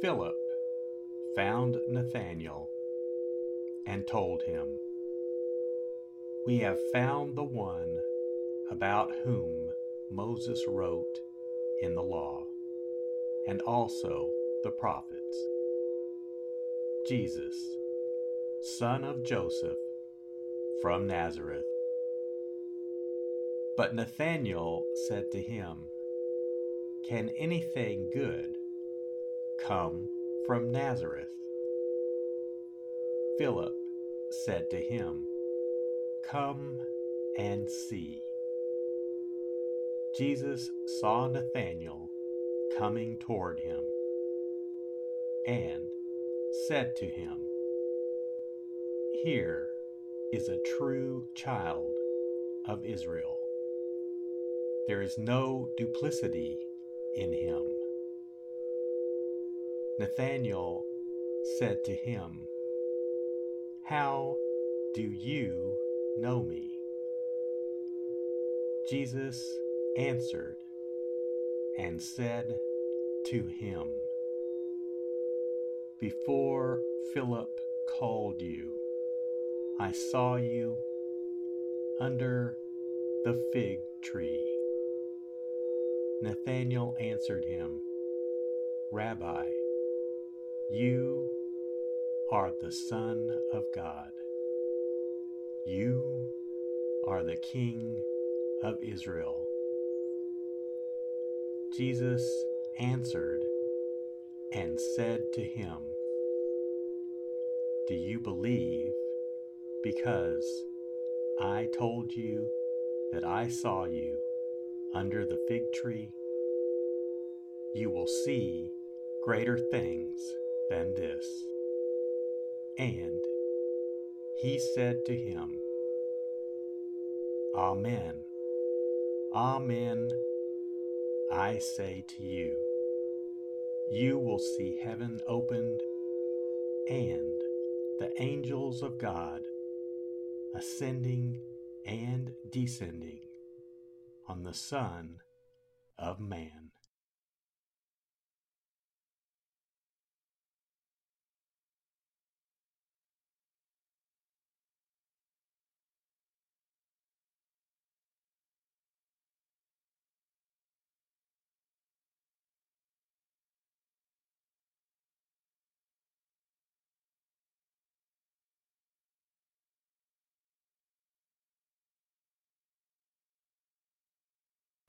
Philip found Nathanael and told him, We have found the one about whom Moses wrote in the law, and also the prophets, Jesus, son of Joseph, from Nazareth. But Nathanael said to him, Can anything good come from Nazareth? Philip said to him, Come and see. Jesus saw Nathanael coming toward him and said to him, Here is a true child of Israel. There is no duplicity in him. Nathanael said to him, How do you know me? Jesus answered and said to him, Before Philip called you, I saw you under the fig tree. Nathanael answered him, Rabbi, you are the Son of God. You are the King of Israel. Jesus answered and said to him, Do you believe because I told you that I saw you under the fig tree? You will see greater things than this. And he said to him, Amen, Amen, I say to you, you will see heaven opened and the angels of God ascending and descending on the Son of Man.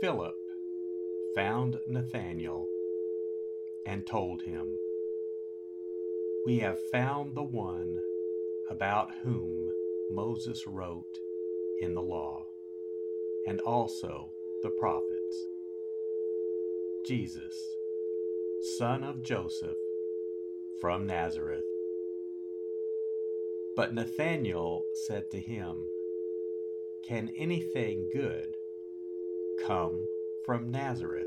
Philip found Nathanael and told him, We have found the one about whom Moses wrote in the law, and also the prophets, Jesus, son of Joseph from Nazareth. But Nathanael said to him, Can anything good come from Nazareth?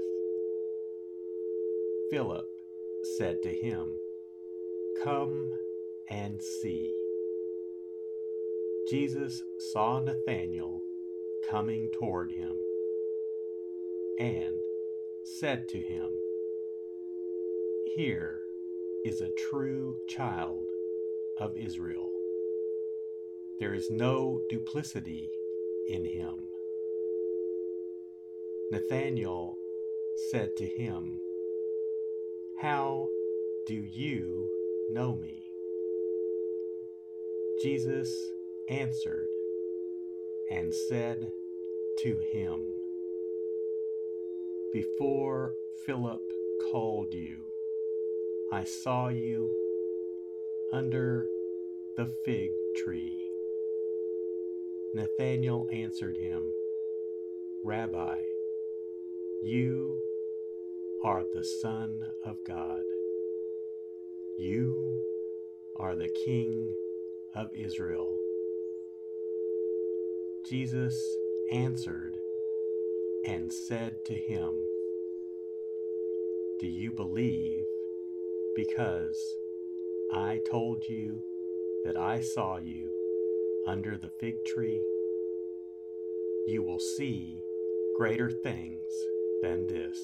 Philip said to him, Come and see. Jesus saw Nathanael coming toward him and said to him, Here is a true child of Israel. There is no duplicity in him. Nathanael said to him, How do you know me? Jesus answered and said to him, Before Philip called you, I saw you under the fig tree. Nathanael answered him, Rabbi, you are the Son of God. You are the King of Israel. Jesus answered and said to him, Do you believe because I told you that I saw you under the fig tree? You will see greater things than this.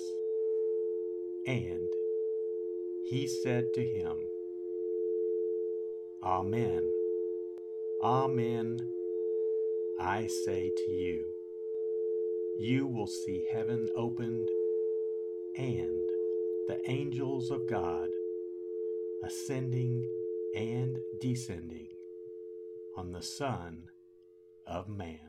And he said to him, Amen, Amen, I say to you, you will see heaven opened and the angels of God ascending and descending on the Son of Man.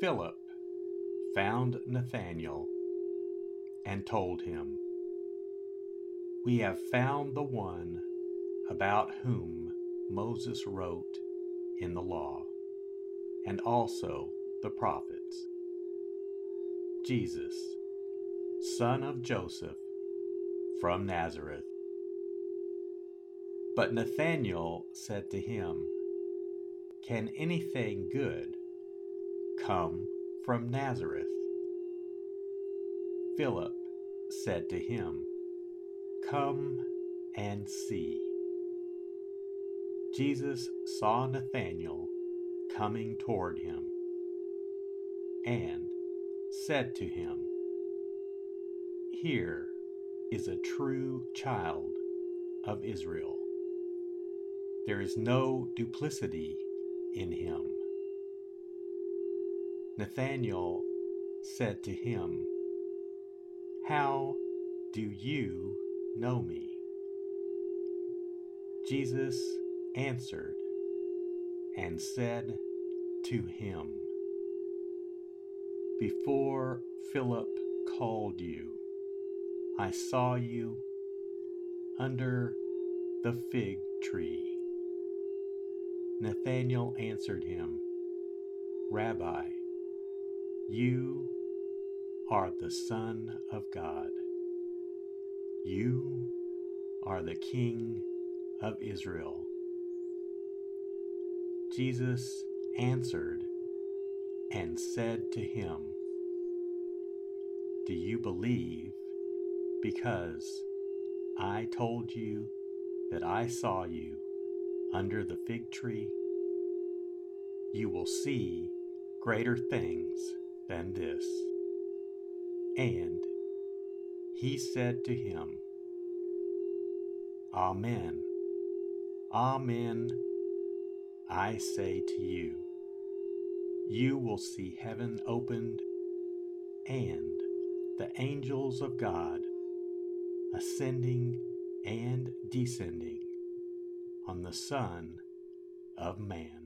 Philip found Nathanael and told him, We have found the one about whom Moses wrote in the law, and also the prophets Jesus, son of Joseph, from Nazareth. But Nathanael said to him, Can anything good come from Nazareth? Philip said to him, Come and see. Jesus saw Nathanael coming toward him and said to him, Here is a true child of Israel. There is no duplicity in him. Nathanael said to him, How do you know me? Jesus answered and said to him, Before Philip called you, I saw you under the fig tree. Nathanael answered him, Rabbi, you are the Son of God. You are the King of Israel. Jesus answered and said to him, Do you believe because I told you that I saw you under the fig tree? You will see greater things than this. And he said to him, Amen. Amen. I say to you, you will see heaven opened and the angels of God ascending and descending on the Son of Man.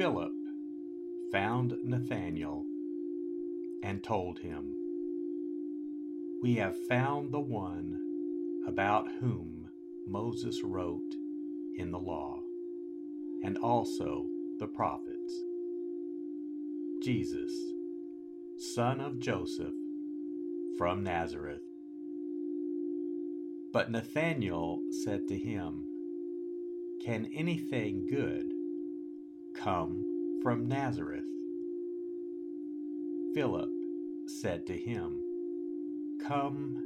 Philip found Nathanael and told him, We have found the one about whom Moses wrote in the law, and also the prophets, Jesus, son of Joseph, from Nazareth. But Nathanael said to him, Can anything good come from Nazareth? Philip said to him, Come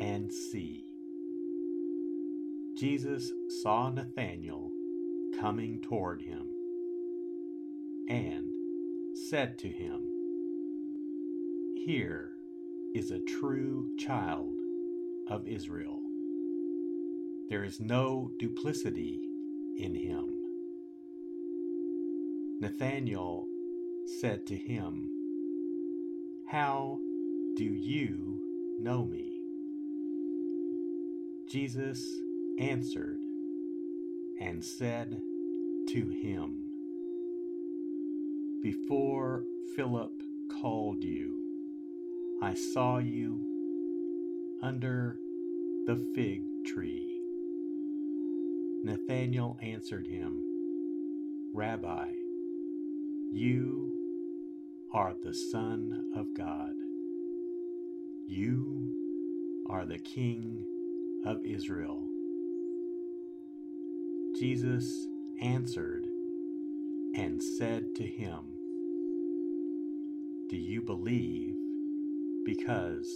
and see. Jesus saw Nathanael coming toward him and said to him, Here is a true child of Israel. There is no duplicity in him. Nathanael said to him, How do you know me? Jesus answered and said to him, Before Philip called you, I saw you under the fig tree. Nathanael answered him, Rabbi, you are the Son of God. You are the King of Israel. Jesus answered and said to him, Do you believe because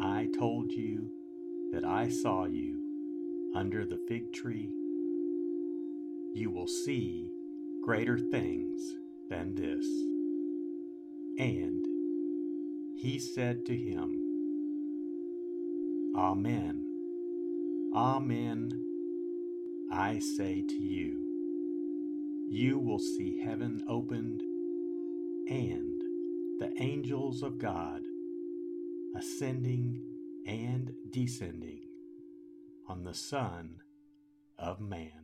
I told you that I saw you under the fig tree? You will see greater things than this. And he said to him, Amen. Amen. I say to you, you will see heaven opened and the angels of God ascending and descending on the Son of Man.